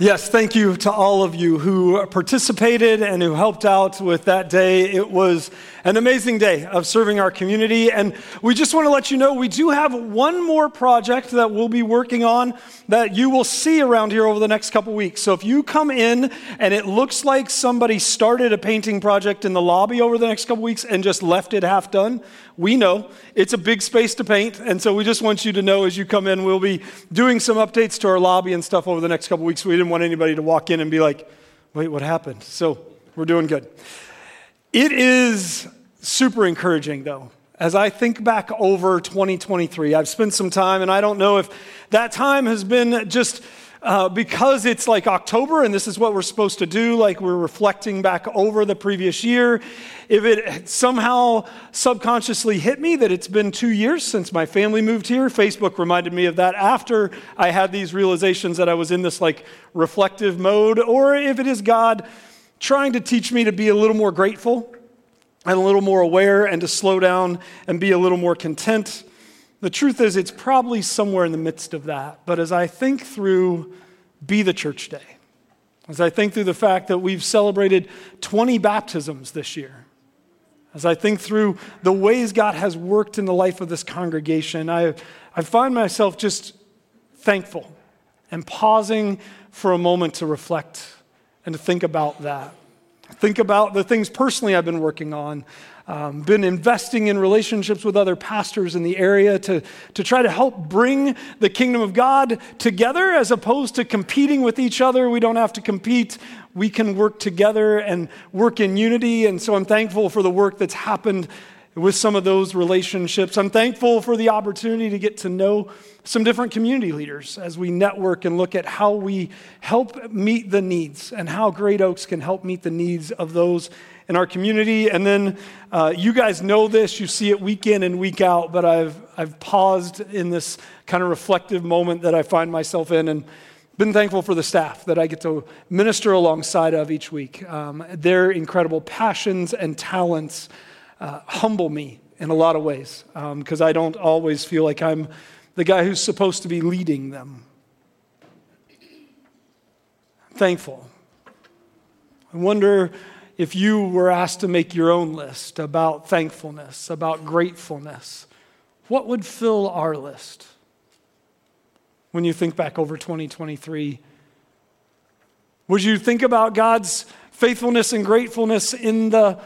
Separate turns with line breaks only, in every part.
Yes, thank you to all of you who participated and who helped out with that day. It was an amazing day of serving our community. And we just want to let you know we do have one more project that we'll be working on that you will see around here over the next couple weeks. So if you come in and it looks like somebody started a painting project in the lobby over the next couple weeks and just left it half done, we know it's a big space to paint. And so we just want you to know as you come in, we'll be doing some updates to our lobby and stuff over the next couple weeks. We didn't want anybody to walk in and be like, wait, what happened? So we're doing good. It is super encouraging, though. As I think back over 2023, I've spent some time, and I don't know if that time has been just uh, because it's like October and this is what we're supposed to do, like we're reflecting back over the previous year. If it somehow subconsciously hit me that it's been two years since my family moved here, Facebook reminded me of that after I had these realizations that I was in this like reflective mode, or if it is God trying to teach me to be a little more grateful and a little more aware and to slow down and be a little more content the truth is, it's probably somewhere in the midst of that. But as I think through Be the Church Day, as I think through the fact that we've celebrated 20 baptisms this year, as I think through the ways God has worked in the life of this congregation, I, I find myself just thankful and pausing for a moment to reflect and to think about that. Think about the things personally I've been working on, um, been investing in relationships with other pastors in the area to, to try to help bring the kingdom of God together as opposed to competing with each other. We don't have to compete. We can work together and work in unity. And so I'm thankful for the work that's happened with some of those relationships. I'm thankful for the opportunity to get to know some different community leaders as we network and look at how we help meet the needs and how Great Oaks can help meet the needs of those in our community. And then uh, you guys know this, you see it week in and week out, but I've, I've paused in this kind of reflective moment that I find myself in and been thankful for the staff that I get to minister alongside of each week. Um, their incredible passions and talents uh, humble me in a lot of ways because um, I don't always feel like I'm the guy who's supposed to be leading them. I'm thankful. I wonder if you were asked to make your own list about thankfulness, about gratefulness, what would fill our list? When you think back over 2023, would you think about God's faithfulness and gratefulness in the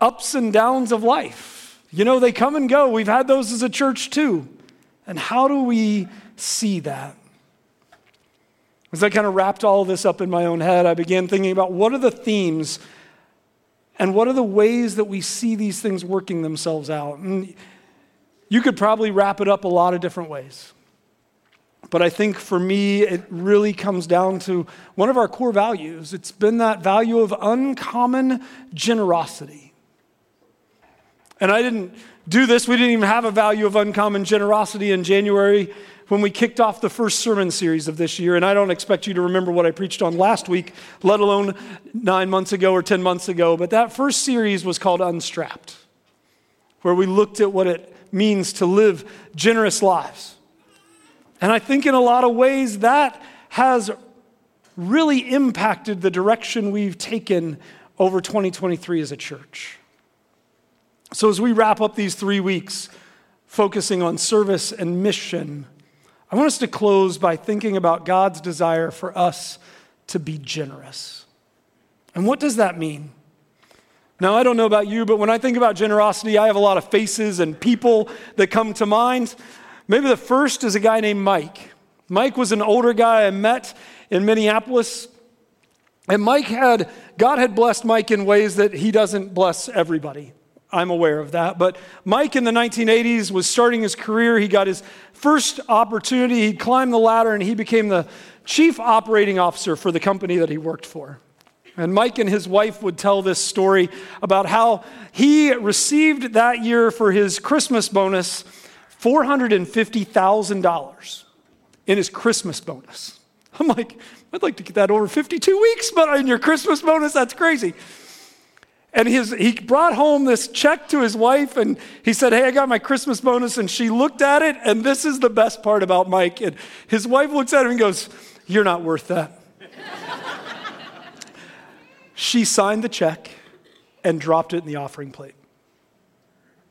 ups and downs of life? You know, they come and go. We've had those as a church too. And how do we see that? As I kind of wrapped all of this up in my own head, I began thinking about what are the themes and what are the ways that we see these things working themselves out? And you could probably wrap it up a lot of different ways. But I think for me, it really comes down to one of our core values. It's been that value of uncommon generosity. And I didn't do this, we didn't even have a value of uncommon generosity in January when we kicked off the first sermon series of this year. And I don't expect you to remember what I preached on last week, let alone nine months ago or 10 months ago. But that first series was called Unstrapped, where we looked at what it means to live generous lives. And I think in a lot of ways that has really impacted the direction we've taken over 2023 as a church. So, as we wrap up these three weeks, focusing on service and mission, I want us to close by thinking about God's desire for us to be generous. And what does that mean? Now, I don't know about you, but when I think about generosity, I have a lot of faces and people that come to mind. Maybe the first is a guy named Mike. Mike was an older guy I met in Minneapolis. And Mike had, God had blessed Mike in ways that he doesn't bless everybody. I'm aware of that. But Mike in the 1980s was starting his career. He got his first opportunity. He climbed the ladder and he became the chief operating officer for the company that he worked for. And Mike and his wife would tell this story about how he received that year for his Christmas bonus $450,000 in his Christmas bonus. I'm like, I'd like to get that over 52 weeks, but in your Christmas bonus, that's crazy. And his, he brought home this check to his wife and he said, Hey, I got my Christmas bonus. And she looked at it. And this is the best part about Mike. And his wife looks at him and goes, You're not worth that. she signed the check and dropped it in the offering plate.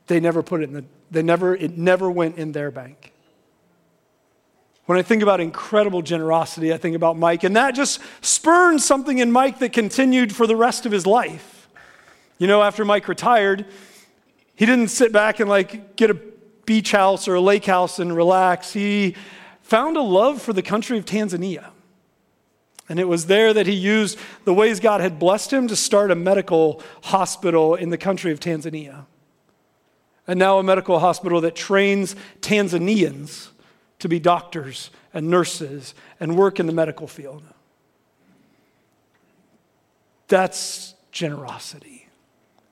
They never put it in the, they never, it never went in their bank. When I think about incredible generosity, I think about Mike, and that just spurned something in Mike that continued for the rest of his life. You know, after Mike retired, he didn't sit back and like get a beach house or a lake house and relax. He found a love for the country of Tanzania. And it was there that he used the ways God had blessed him to start a medical hospital in the country of Tanzania. And now a medical hospital that trains Tanzanians to be doctors and nurses and work in the medical field. That's generosity.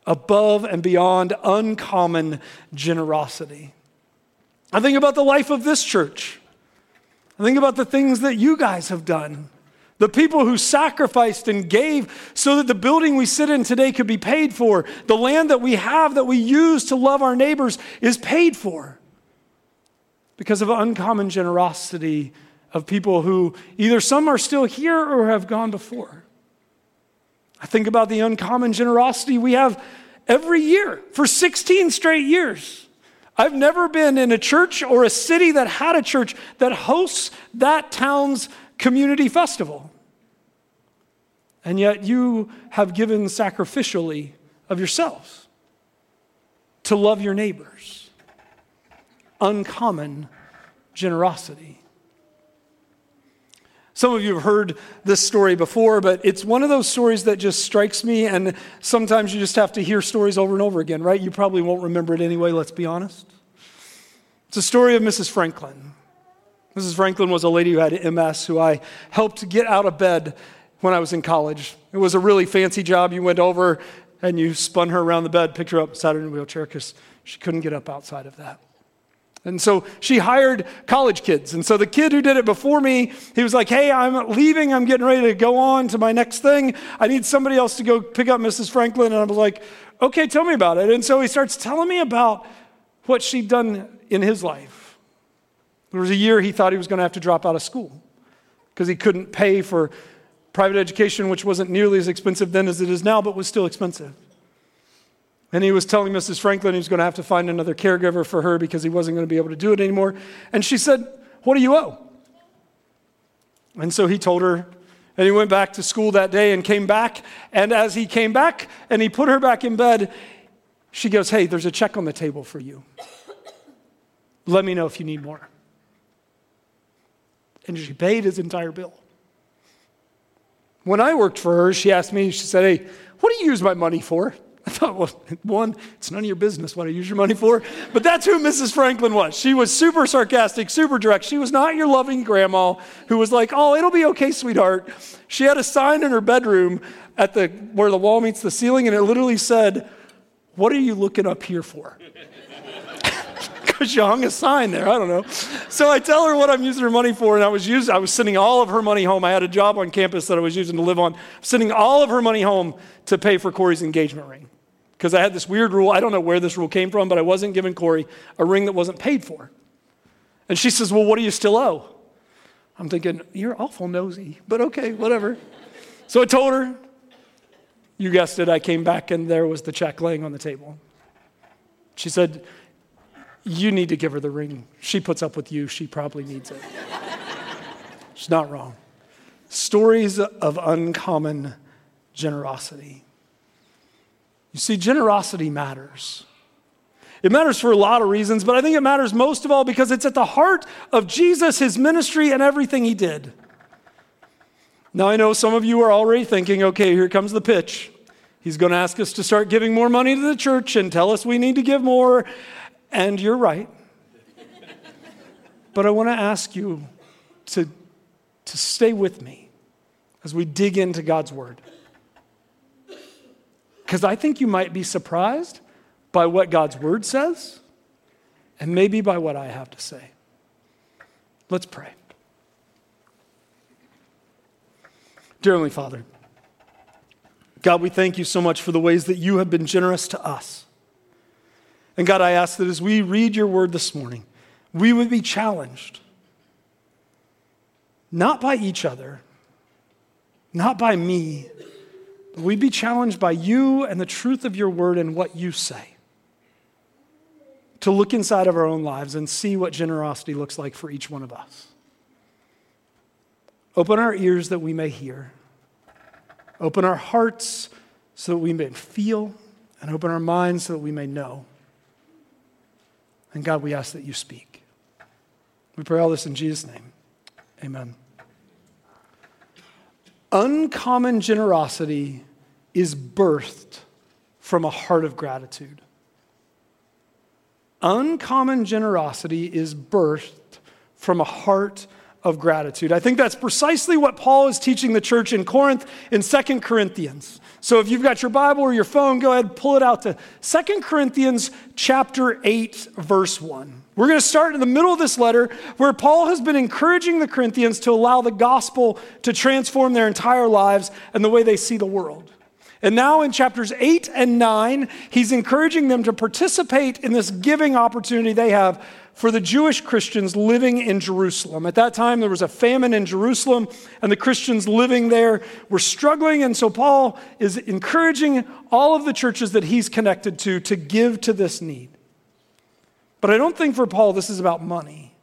Above and beyond uncommon generosity. I think about the life of this church. I think about the things that you guys have done. The people who sacrificed and gave so that the building we sit in today could be paid for. The land that we have that we use to love our neighbors is paid for because of uncommon generosity of people who either some are still here or have gone before. I think about the uncommon generosity we have every year for 16 straight years. I've never been in a church or a city that had a church that hosts that town's community festival. And yet you have given sacrificially of yourselves to love your neighbors uncommon generosity. Some of you have heard this story before, but it's one of those stories that just strikes me, and sometimes you just have to hear stories over and over again, right? You probably won't remember it anyway, let's be honest. It's a story of Mrs. Franklin. Mrs. Franklin was a lady who had MS who I helped get out of bed when I was in college. It was a really fancy job. You went over and you spun her around the bed, picked her up, sat her in a wheelchair because she couldn't get up outside of that. And so she hired college kids. And so the kid who did it before me, he was like, Hey, I'm leaving. I'm getting ready to go on to my next thing. I need somebody else to go pick up Mrs. Franklin. And I was like, Okay, tell me about it. And so he starts telling me about what she'd done in his life. There was a year he thought he was going to have to drop out of school because he couldn't pay for private education, which wasn't nearly as expensive then as it is now, but was still expensive. And he was telling Mrs. Franklin he was going to have to find another caregiver for her because he wasn't going to be able to do it anymore. And she said, What do you owe? And so he told her, and he went back to school that day and came back. And as he came back and he put her back in bed, she goes, Hey, there's a check on the table for you. Let me know if you need more. And she paid his entire bill. When I worked for her, she asked me, she said, Hey, what do you use my money for? I thought, well, one, it's none of your business what I use your money for. But that's who Mrs. Franklin was. She was super sarcastic, super direct. She was not your loving grandma who was like, oh, it'll be okay, sweetheart. She had a sign in her bedroom at the where the wall meets the ceiling, and it literally said, What are you looking up here for? Because she hung a sign there. I don't know. So I tell her what I'm using her money for, and I was using, I was sending all of her money home. I had a job on campus that I was using to live on, sending all of her money home to pay for Corey's engagement ring because I had this weird rule. I don't know where this rule came from, but I wasn't giving Corey a ring that wasn't paid for. And she says, Well, what do you still owe? I'm thinking, You're awful nosy, but okay, whatever. so I told her, You guessed it, I came back and there was the check laying on the table. She said, You need to give her the ring. She puts up with you, she probably needs it. She's not wrong. Stories of uncommon generosity. You see, generosity matters. It matters for a lot of reasons, but I think it matters most of all because it's at the heart of Jesus, his ministry, and everything he did. Now, I know some of you are already thinking, okay, here comes the pitch. He's going to ask us to start giving more money to the church and tell us we need to give more. And you're right. but I want to ask you to, to stay with me as we dig into God's word. Because I think you might be surprised by what God's word says and maybe by what I have to say. Let's pray. Dear Heavenly Father, God, we thank you so much for the ways that you have been generous to us. And God, I ask that as we read your word this morning, we would be challenged, not by each other, not by me, we'd be challenged by you and the truth of your word and what you say. To look inside of our own lives and see what generosity looks like for each one of us. Open our ears that we may hear. Open our hearts so that we may feel, and open our minds so that we may know. And God, we ask that you speak. We pray all this in Jesus' name. Amen. Uncommon generosity is birthed from a heart of gratitude. Uncommon generosity is birthed from a heart of gratitude. I think that's precisely what Paul is teaching the church in Corinth in Second Corinthians. So if you've got your Bible or your phone, go ahead and pull it out to Second Corinthians chapter 8 verse 1. We're going to start in the middle of this letter where Paul has been encouraging the Corinthians to allow the gospel to transform their entire lives and the way they see the world. And now in chapters 8 and 9, he's encouraging them to participate in this giving opportunity they have for the Jewish Christians living in Jerusalem. At that time, there was a famine in Jerusalem, and the Christians living there were struggling. And so Paul is encouraging all of the churches that he's connected to to give to this need. But I don't think for Paul this is about money.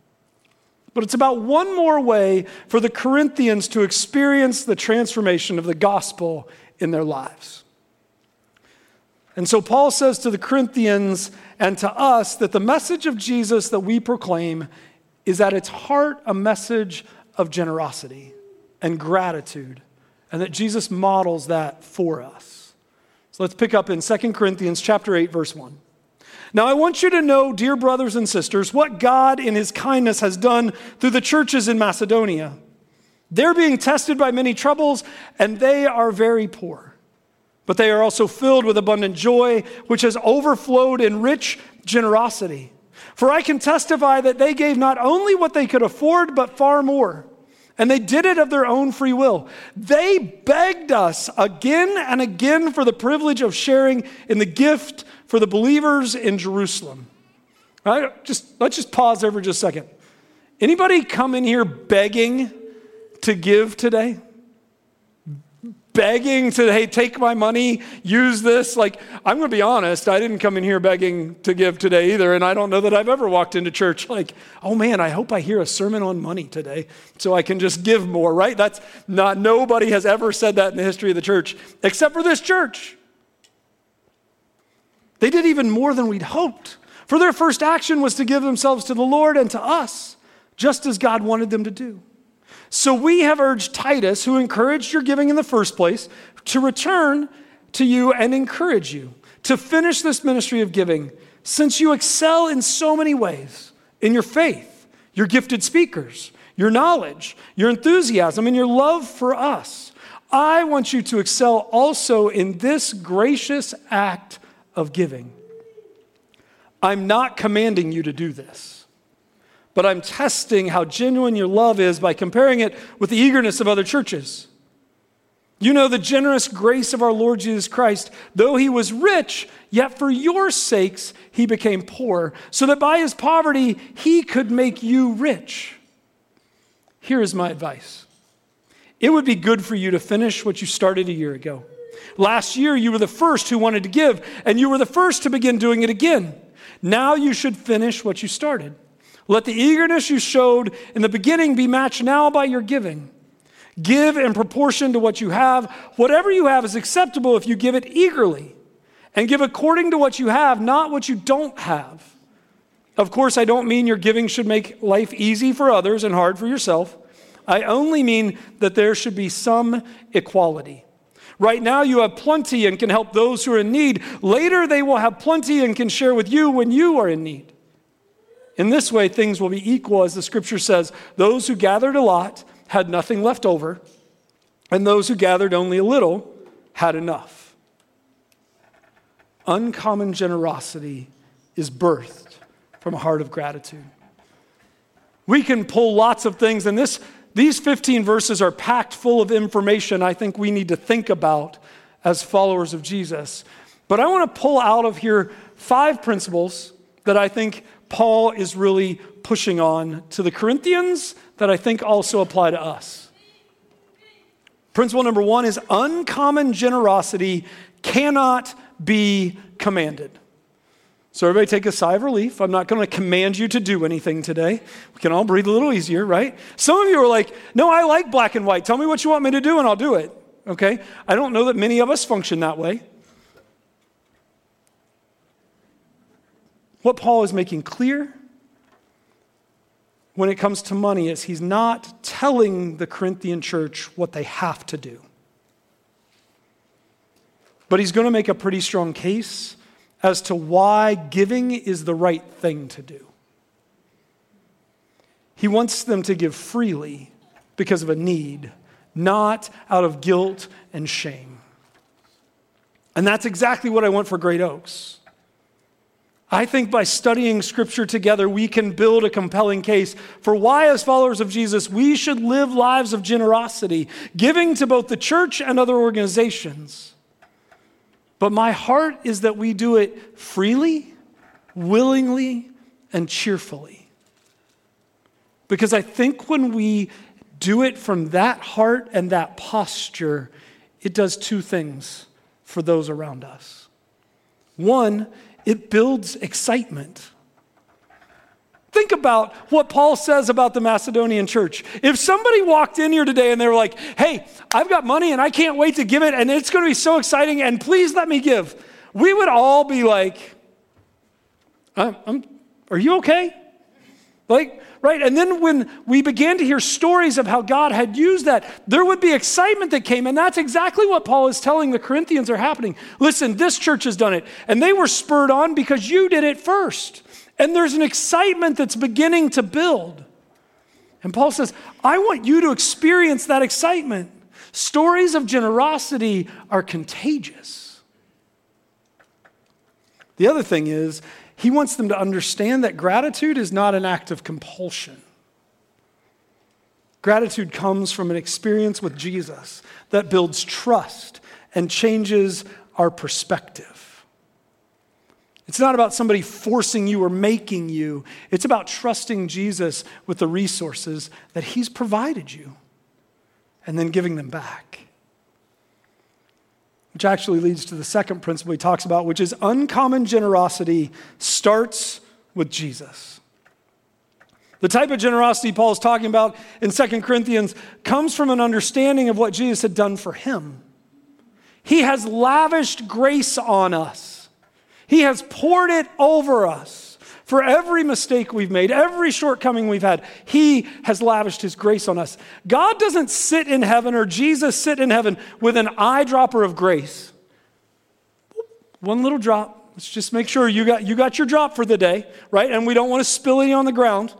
But it's about one more way for the Corinthians to experience the transformation of the gospel in their lives. And so Paul says to the Corinthians and to us that the message of Jesus that we proclaim is at its heart a message of generosity and gratitude, and that Jesus models that for us. So let's pick up in 2 Corinthians chapter 8 verse 1. Now, I want you to know, dear brothers and sisters, what God in his kindness has done through the churches in Macedonia. They're being tested by many troubles, and they are very poor. But they are also filled with abundant joy, which has overflowed in rich generosity. For I can testify that they gave not only what they could afford, but far more. And they did it of their own free will. They begged us again and again for the privilege of sharing in the gift for the believers in Jerusalem. Right? Just, let's just pause there for just a second. Anybody come in here begging to give today? Begging to, hey, take my money, use this. Like, I'm going to be honest, I didn't come in here begging to give today either. And I don't know that I've ever walked into church like, oh man, I hope I hear a sermon on money today so I can just give more, right? That's not, nobody has ever said that in the history of the church except for this church. They did even more than we'd hoped. For their first action was to give themselves to the Lord and to us, just as God wanted them to do. So we have urged Titus, who encouraged your giving in the first place, to return to you and encourage you to finish this ministry of giving, since you excel in so many ways in your faith, your gifted speakers, your knowledge, your enthusiasm, and your love for us. I want you to excel also in this gracious act of giving. I'm not commanding you to do this, but I'm testing how genuine your love is by comparing it with the eagerness of other churches. You know the generous grace of our Lord Jesus Christ. Though he was rich, yet for your sakes he became poor, so that by his poverty he could make you rich. Here is my advice it would be good for you to finish what you started a year ago. Last year, you were the first who wanted to give, and you were the first to begin doing it again. Now you should finish what you started. Let the eagerness you showed in the beginning be matched now by your giving. Give in proportion to what you have. Whatever you have is acceptable if you give it eagerly. And give according to what you have, not what you don't have. Of course, I don't mean your giving should make life easy for others and hard for yourself. I only mean that there should be some equality. Right now, you have plenty and can help those who are in need. Later, they will have plenty and can share with you when you are in need. In this way, things will be equal, as the scripture says those who gathered a lot had nothing left over, and those who gathered only a little had enough. Uncommon generosity is birthed from a heart of gratitude. We can pull lots of things, and this these 15 verses are packed full of information I think we need to think about as followers of Jesus. But I want to pull out of here five principles that I think Paul is really pushing on to the Corinthians that I think also apply to us. Principle number one is uncommon generosity cannot be commanded. So, everybody take a sigh of relief. I'm not going to command you to do anything today. We can all breathe a little easier, right? Some of you are like, no, I like black and white. Tell me what you want me to do and I'll do it. Okay? I don't know that many of us function that way. What Paul is making clear when it comes to money is he's not telling the Corinthian church what they have to do. But he's going to make a pretty strong case as to why giving is the right thing to do. He wants them to give freely because of a need, not out of guilt and shame. And that's exactly what I want for Great Oaks. I think by studying Scripture together, we can build a compelling case for why, as followers of Jesus, we should live lives of generosity, giving to both the church and other organizations. But my heart is that we do it freely, willingly, and cheerfully. Because I think when we do it from that heart and that posture, it does two things for those around us. One, it builds excitement. Think about what Paul says about the Macedonian church. If somebody walked in here today and they were like, hey, I've got money and I can't wait to give it and it's going to be so exciting and please let me give, we would all be like, I'm, I'm, are you okay? Like, right? And then when we began to hear stories of how God had used that, there would be excitement that came. And that's exactly what Paul is telling the Corinthians are happening. Listen, this church has done it. And they were spurred on because you did it first. And there's an excitement that's beginning to build. And Paul says, I want you to experience that excitement. Stories of generosity are contagious. The other thing is, he wants them to understand that gratitude is not an act of compulsion. Gratitude comes from an experience with Jesus that builds trust and changes our perspective. It's not about somebody forcing you or making you. It's about trusting Jesus with the resources that He's provided you and then giving them back. Which actually leads to the second principle he talks about, which is uncommon generosity starts with Jesus. The type of generosity Paul is talking about in 2 Corinthians comes from an understanding of what Jesus had done for him. He has lavished grace on us. He has poured it over us. For every mistake we've made, every shortcoming we've had, He has lavished His grace on us. God doesn't sit in heaven or Jesus sit in heaven with an eyedropper of grace. One little drop. Let's just make sure you got, you got your drop for the day, right? And we don't want to spill any on the ground.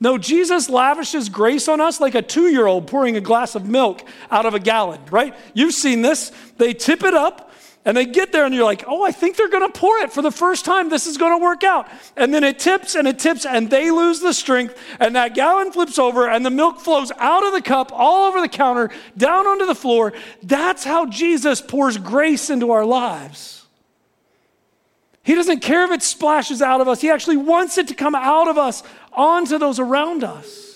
No, Jesus lavishes grace on us like a two year old pouring a glass of milk out of a gallon, right? You've seen this. They tip it up, and they get there and you're like, oh, I think they're going to pour it for the first time. This is going to work out. And then it tips and it tips and they lose the strength and that gallon flips over and the milk flows out of the cup, all over the counter, down onto the floor. That's how Jesus pours grace into our lives. He doesn't care if it splashes out of us, He actually wants it to come out of us onto those around us.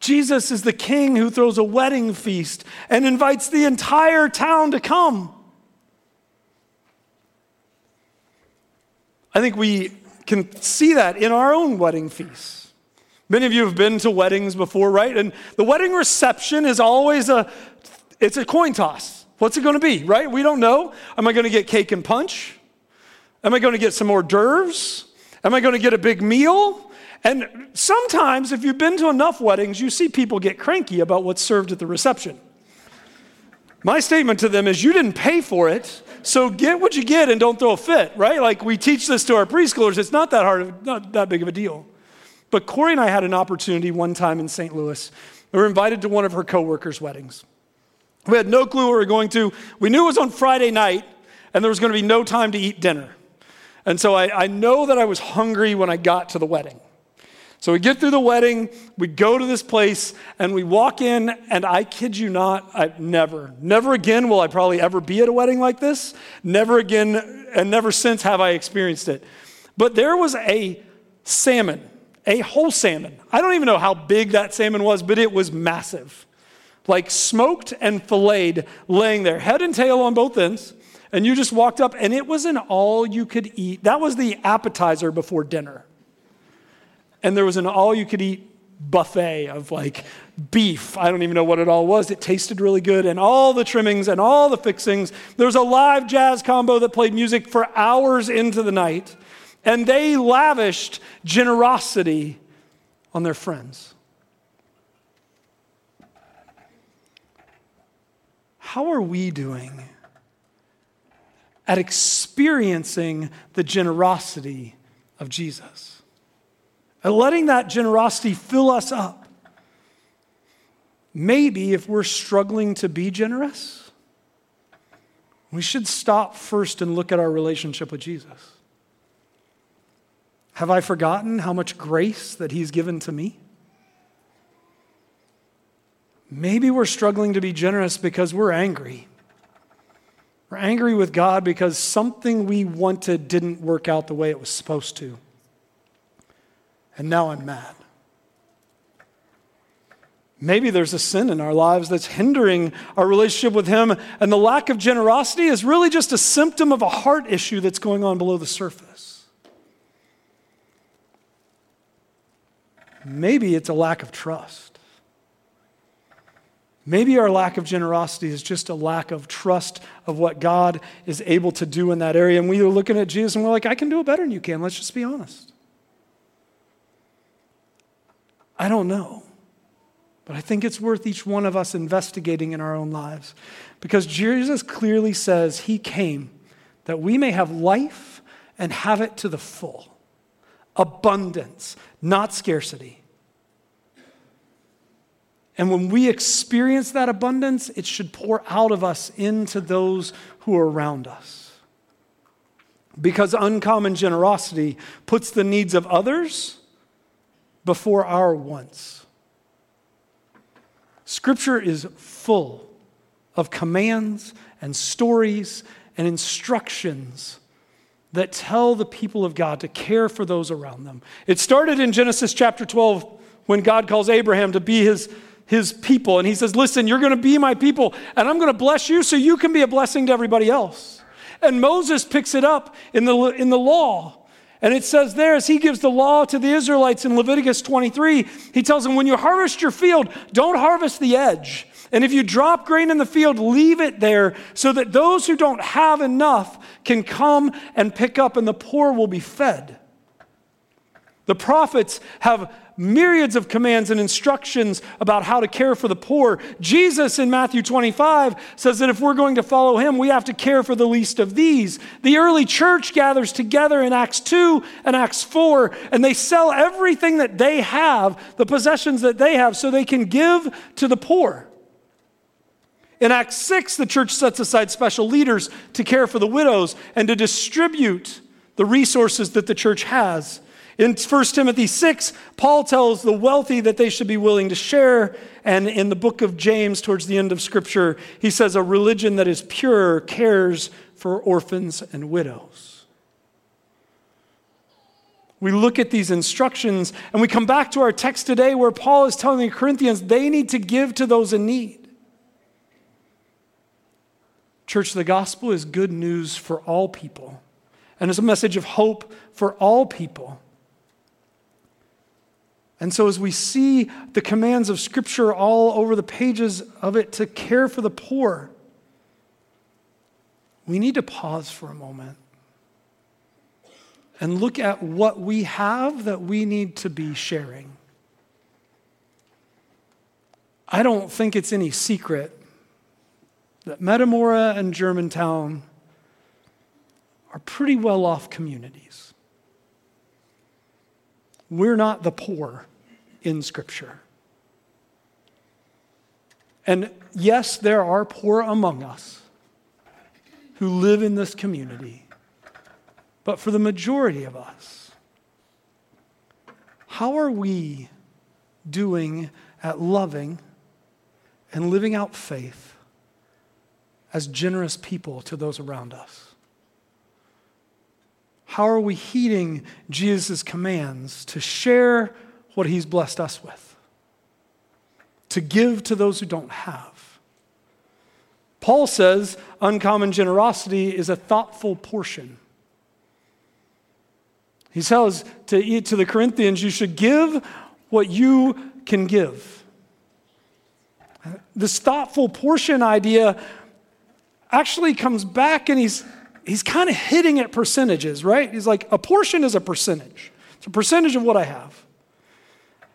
Jesus is the king who throws a wedding feast and invites the entire town to come. I think we can see that in our own wedding feasts. Many of you have been to weddings before, right? And the wedding reception is always a it's a coin toss. What's it going to be, right? We don't know. Am I going to get cake and punch? Am I going to get some hors d'oeuvres? Am I going to get a big meal? And sometimes, if you've been to enough weddings, you see people get cranky about what's served at the reception. My statement to them is you didn't pay for it, so get what you get and don't throw a fit, right? Like we teach this to our preschoolers. It's not that hard, not that big of a deal. But Corey and I had an opportunity one time in St. Louis. We were invited to one of her coworkers' weddings. We had no clue where we were going to. We knew it was on Friday night, and there was going to be no time to eat dinner. And so I, I know that I was hungry when I got to the wedding. So we get through the wedding, we go to this place, and we walk in, and I kid you not, I never, never again will I probably ever be at a wedding like this. Never again, and never since have I experienced it. But there was a salmon, a whole salmon. I don't even know how big that salmon was, but it was massive. like smoked and filleted, laying there, head and tail on both ends. And you just walked up, and it was an all you could eat. That was the appetizer before dinner. And there was an all you could eat buffet of like beef. I don't even know what it all was. It tasted really good, and all the trimmings and all the fixings. There was a live jazz combo that played music for hours into the night, and they lavished generosity on their friends. How are we doing at experiencing the generosity of Jesus? At letting that generosity fill us up? Maybe if we're struggling to be generous, we should stop first and look at our relationship with Jesus. Have I forgotten how much grace that He's given to me? Maybe we're struggling to be generous because we're angry. We're angry with God because something we wanted didn't work out the way it was supposed to. And now I'm mad. Maybe there's a sin in our lives that's hindering our relationship with Him, and the lack of generosity is really just a symptom of a heart issue that's going on below the surface. Maybe it's a lack of trust. Maybe our lack of generosity is just a lack of trust of what God is able to do in that area. And we are looking at Jesus and we're like, I can do it better than you can. Let's just be honest. I don't know. But I think it's worth each one of us investigating in our own lives because Jesus clearly says he came that we may have life and have it to the full. Abundance, not scarcity. And when we experience that abundance, it should pour out of us into those who are around us. Because uncommon generosity puts the needs of others before our wants. Scripture is full of commands and stories and instructions that tell the people of God to care for those around them. It started in Genesis chapter 12 when God calls Abraham to be his, his people. And he says, Listen, you're going to be my people, and I'm going to bless you so you can be a blessing to everybody else. And Moses picks it up in the, in the law. And it says there, as he gives the law to the Israelites in Leviticus 23, he tells them, when you harvest your field, don't harvest the edge. And if you drop grain in the field, leave it there so that those who don't have enough can come and pick up, and the poor will be fed. The prophets have myriads of commands and instructions about how to care for the poor. Jesus in Matthew 25 says that if we're going to follow him, we have to care for the least of these. The early church gathers together in Acts 2 and Acts 4, and they sell everything that they have, the possessions that they have, so they can give to the poor. In Acts 6, the church sets aside special leaders to care for the widows and to distribute the resources that the church has. In 1 Timothy 6, Paul tells the wealthy that they should be willing to share. And in the book of James, towards the end of Scripture, he says, A religion that is pure cares for orphans and widows. We look at these instructions and we come back to our text today where Paul is telling the Corinthians they need to give to those in need. Church, the gospel is good news for all people and it's a message of hope for all people. And so, as we see the commands of Scripture all over the pages of it to care for the poor, we need to pause for a moment and look at what we have that we need to be sharing. I don't think it's any secret that Metamora and Germantown are pretty well off communities. We're not the poor in Scripture. And yes, there are poor among us who live in this community. But for the majority of us, how are we doing at loving and living out faith as generous people to those around us? How are we heeding Jesus' commands to share what he's blessed us with? to give to those who don't have. Paul says uncommon generosity is a thoughtful portion. He tells to, to the Corinthians, you should give what you can give. This thoughtful portion idea actually comes back and he's, he's kind of hitting at percentages, right? He's like, a portion is a percentage, it's a percentage of what I have.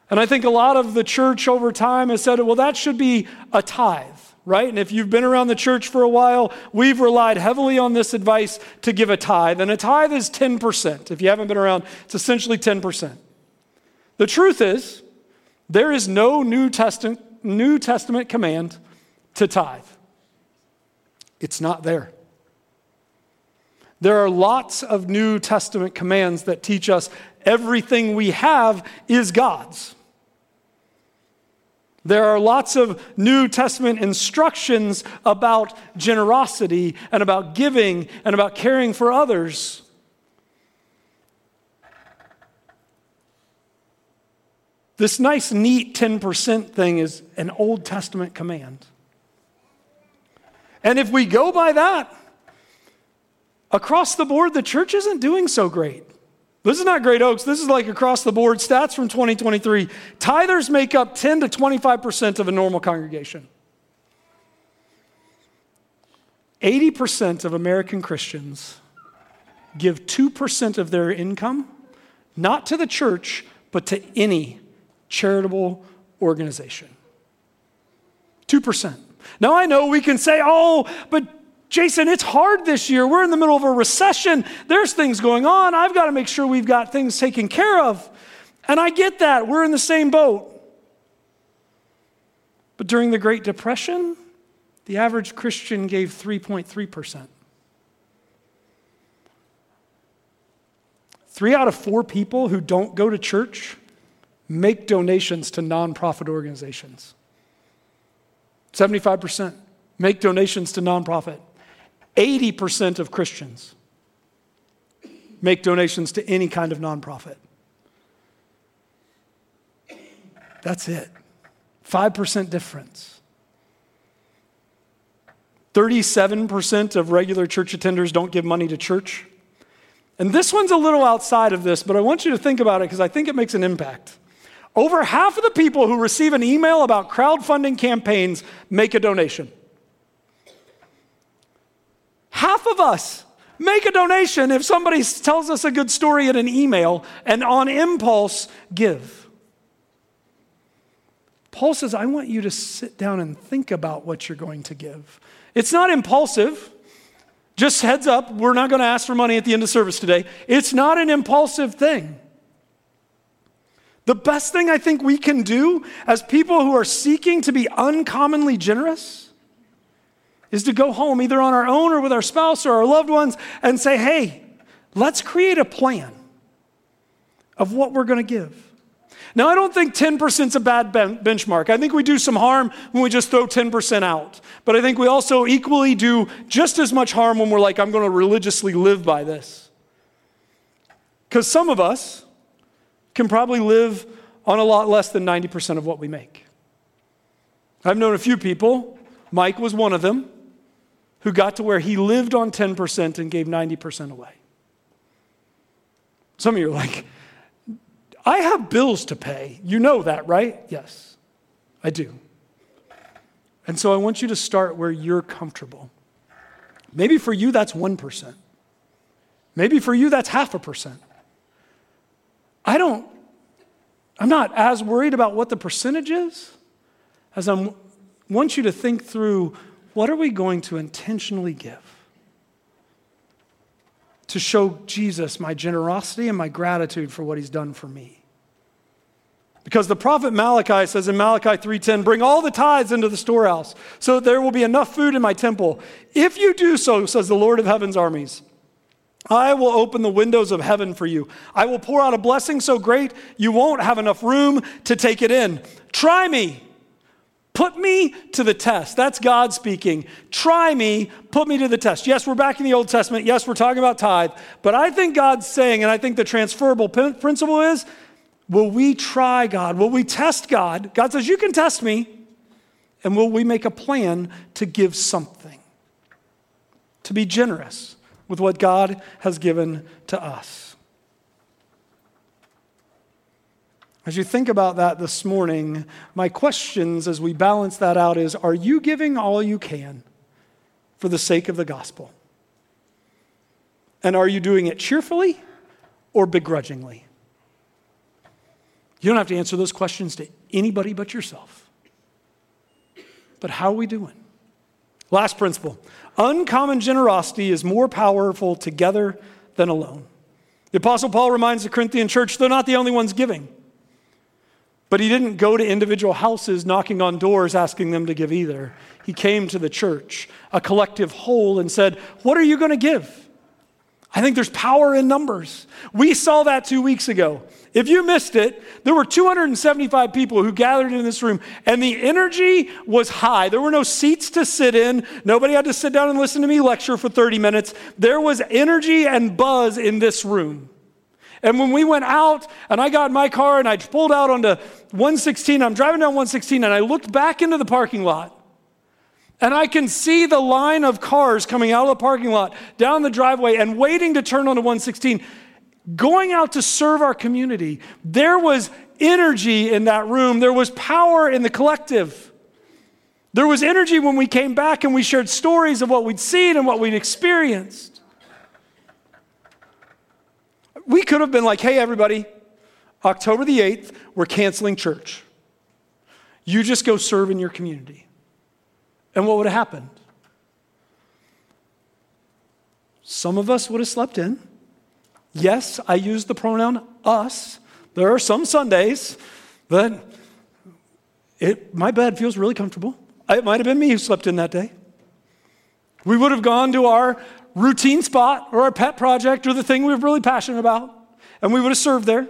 And I think a lot of the church over time has said, well, that should be a tithe, right? And if you've been around the church for a while, we've relied heavily on this advice to give a tithe. And a tithe is 10%. If you haven't been around, it's essentially 10%. The truth is, there is no New Testament, New Testament command to tithe. It's not there. There are lots of New Testament commands that teach us everything we have is God's. There are lots of New Testament instructions about generosity and about giving and about caring for others. This nice, neat 10% thing is an Old Testament command. And if we go by that, across the board, the church isn't doing so great. This is not Great Oaks. This is like across the board stats from 2023. Tithers make up 10 to 25% of a normal congregation. 80% of American Christians give 2% of their income, not to the church, but to any charitable organization. 2%. Now I know we can say, oh, but Jason, it's hard this year. We're in the middle of a recession. There's things going on. I've got to make sure we've got things taken care of. And I get that. We're in the same boat. But during the Great Depression, the average Christian gave 3.3%. Three out of four people who don't go to church make donations to nonprofit organizations. 75% make donations to nonprofit. 80% of Christians make donations to any kind of nonprofit. That's it. 5% difference. 37% of regular church attenders don't give money to church. And this one's a little outside of this, but I want you to think about it because I think it makes an impact. Over half of the people who receive an email about crowdfunding campaigns make a donation. Half of us make a donation if somebody tells us a good story in an email and on impulse give. Paul says, I want you to sit down and think about what you're going to give. It's not impulsive. Just heads up, we're not going to ask for money at the end of service today. It's not an impulsive thing. The best thing I think we can do as people who are seeking to be uncommonly generous is to go home either on our own or with our spouse or our loved ones and say, hey, let's create a plan of what we're going to give. Now, I don't think 10% is a bad ben- benchmark. I think we do some harm when we just throw 10% out. But I think we also equally do just as much harm when we're like, I'm going to religiously live by this. Because some of us, can probably live on a lot less than 90% of what we make. I've known a few people, Mike was one of them, who got to where he lived on 10% and gave 90% away. Some of you are like, I have bills to pay. You know that, right? Yes, I do. And so I want you to start where you're comfortable. Maybe for you, that's 1%. Maybe for you, that's half a percent. I don't, I'm not as worried about what the percentage is as I want you to think through what are we going to intentionally give to show Jesus my generosity and my gratitude for what he's done for me. Because the prophet Malachi says in Malachi 3:10, "Bring all the tithes into the storehouse, so that there will be enough food in my temple. If you do so, says the Lord of heaven's armies, I will open the windows of heaven for you. I will pour out a blessing so great you won't have enough room to take it in. Try me. Put me to the test. That's God speaking. Try me, put me to the test. Yes, we're back in the Old Testament. Yes, we're talking about tithe. But I think God's saying, and I think the transferable principle is will we try God? Will we test God? God says, You can test me. And will we make a plan to give something? To be generous with what God has given to us. As you think about that this morning, my questions as we balance that out is Are you giving all you can for the sake of the gospel? And are you doing it cheerfully or begrudgingly? You don't have to answer those questions to anybody but yourself. But how are we doing? Last principle uncommon generosity is more powerful together than alone. The Apostle Paul reminds the Corinthian church they're not the only ones giving. But he didn't go to individual houses knocking on doors asking them to give either. He came to the church, a collective whole, and said, What are you going to give? I think there's power in numbers. We saw that two weeks ago. If you missed it, there were 275 people who gathered in this room, and the energy was high. There were no seats to sit in. Nobody had to sit down and listen to me lecture for 30 minutes. There was energy and buzz in this room. And when we went out, and I got in my car and I pulled out onto 116, I'm driving down 116, and I looked back into the parking lot. And I can see the line of cars coming out of the parking lot, down the driveway, and waiting to turn onto 116, going out to serve our community. There was energy in that room, there was power in the collective. There was energy when we came back and we shared stories of what we'd seen and what we'd experienced. We could have been like, hey, everybody, October the 8th, we're canceling church. You just go serve in your community. And what would have happened? Some of us would have slept in. Yes, I use the pronoun us. There are some Sundays that it, my bed feels really comfortable. It might have been me who slept in that day. We would have gone to our routine spot or our pet project or the thing we were really passionate about, and we would have served there.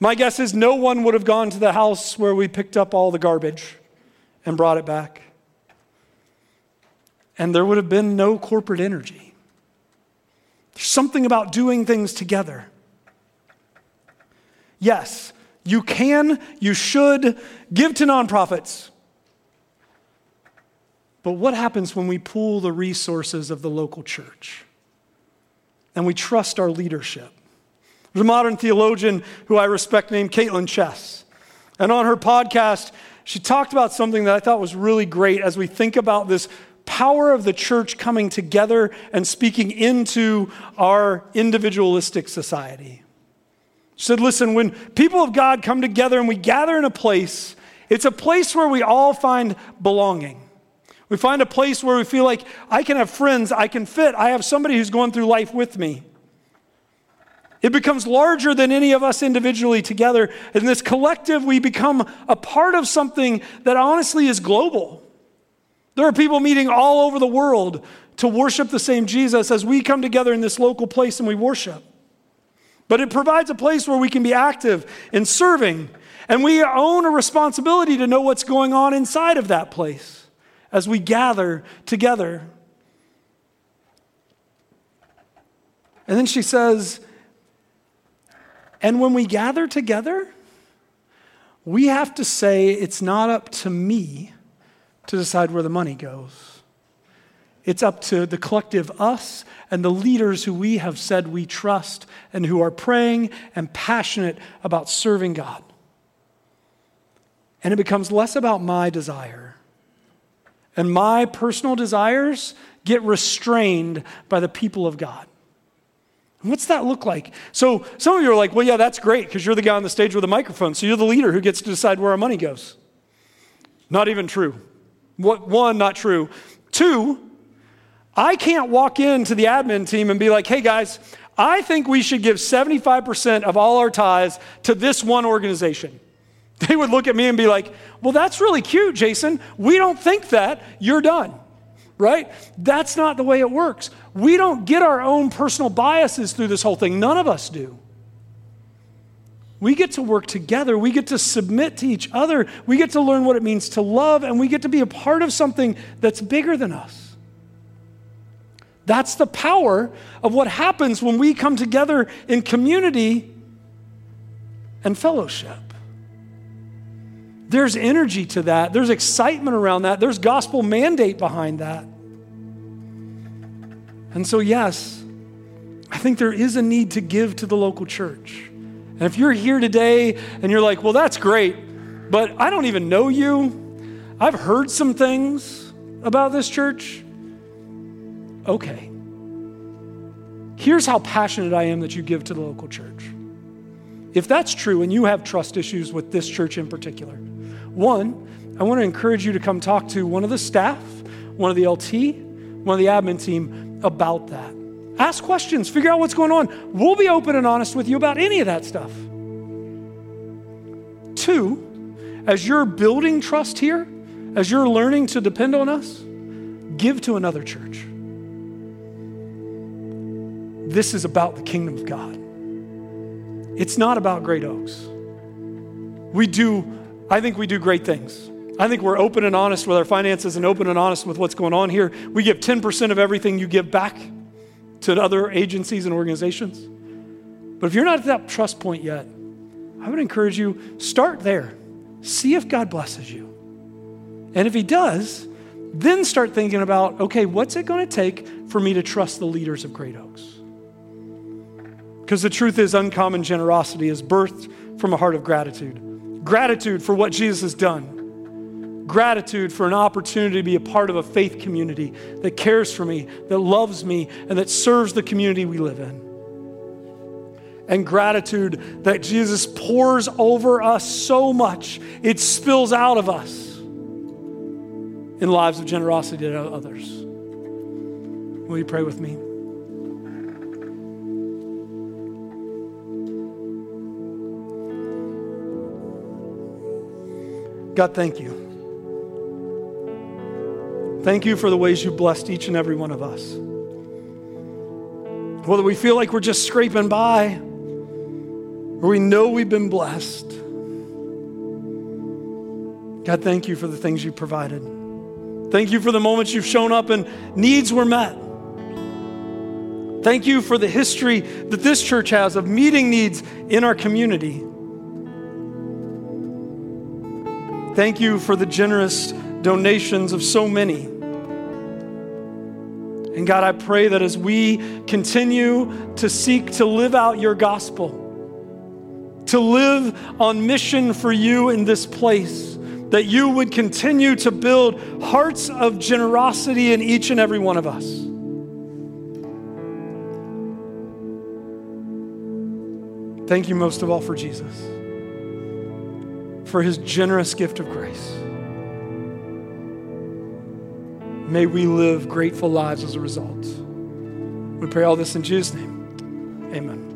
My guess is no one would have gone to the house where we picked up all the garbage and brought it back and there would have been no corporate energy. There's something about doing things together. Yes, you can, you should give to nonprofits. But what happens when we pool the resources of the local church and we trust our leadership? There's a modern theologian who I respect named Caitlin Chess. And on her podcast, she talked about something that I thought was really great as we think about this power of the church coming together and speaking into our individualistic society. She said, listen, when people of God come together and we gather in a place, it's a place where we all find belonging. We find a place where we feel like I can have friends, I can fit, I have somebody who's going through life with me. It becomes larger than any of us individually together. In this collective, we become a part of something that honestly is global. There are people meeting all over the world to worship the same Jesus as we come together in this local place and we worship. But it provides a place where we can be active in serving, and we own a responsibility to know what's going on inside of that place as we gather together. And then she says, and when we gather together, we have to say, it's not up to me to decide where the money goes. It's up to the collective us and the leaders who we have said we trust and who are praying and passionate about serving God. And it becomes less about my desire. And my personal desires get restrained by the people of God. What's that look like? So, some of you are like, well, yeah, that's great because you're the guy on the stage with a microphone. So, you're the leader who gets to decide where our money goes. Not even true. What, One, not true. Two, I can't walk into the admin team and be like, hey guys, I think we should give 75% of all our tithes to this one organization. They would look at me and be like, well, that's really cute, Jason. We don't think that. You're done. Right? That's not the way it works. We don't get our own personal biases through this whole thing. None of us do. We get to work together. We get to submit to each other. We get to learn what it means to love, and we get to be a part of something that's bigger than us. That's the power of what happens when we come together in community and fellowship. There's energy to that, there's excitement around that, there's gospel mandate behind that. And so, yes, I think there is a need to give to the local church. And if you're here today and you're like, well, that's great, but I don't even know you, I've heard some things about this church. Okay. Here's how passionate I am that you give to the local church. If that's true and you have trust issues with this church in particular, one, I want to encourage you to come talk to one of the staff, one of the LT, one of the admin team about that. Ask questions, figure out what's going on. We'll be open and honest with you about any of that stuff. Two, as you're building trust here, as you're learning to depend on us, give to another church. This is about the kingdom of God. It's not about Great Oaks. We do, I think we do great things. I think we're open and honest with our finances and open and honest with what's going on here. We give 10% of everything you give back to other agencies and organizations. But if you're not at that trust point yet, I would encourage you start there. See if God blesses you. And if he does, then start thinking about, okay, what's it going to take for me to trust the leaders of Great Oaks? Because the truth is, uncommon generosity is birthed from a heart of gratitude. Gratitude for what Jesus has done. Gratitude for an opportunity to be a part of a faith community that cares for me, that loves me, and that serves the community we live in. And gratitude that Jesus pours over us so much, it spills out of us in lives of generosity to others. Will you pray with me? God, thank you. Thank you for the ways you blessed each and every one of us. Whether we feel like we're just scraping by or we know we've been blessed. God, thank you for the things you provided. Thank you for the moments you've shown up and needs were met. Thank you for the history that this church has of meeting needs in our community. Thank you for the generous donations of so many. And God, I pray that as we continue to seek to live out your gospel, to live on mission for you in this place, that you would continue to build hearts of generosity in each and every one of us. Thank you most of all for Jesus for his generous gift of grace. May we live grateful lives as a result. We pray all this in Jesus' name. Amen.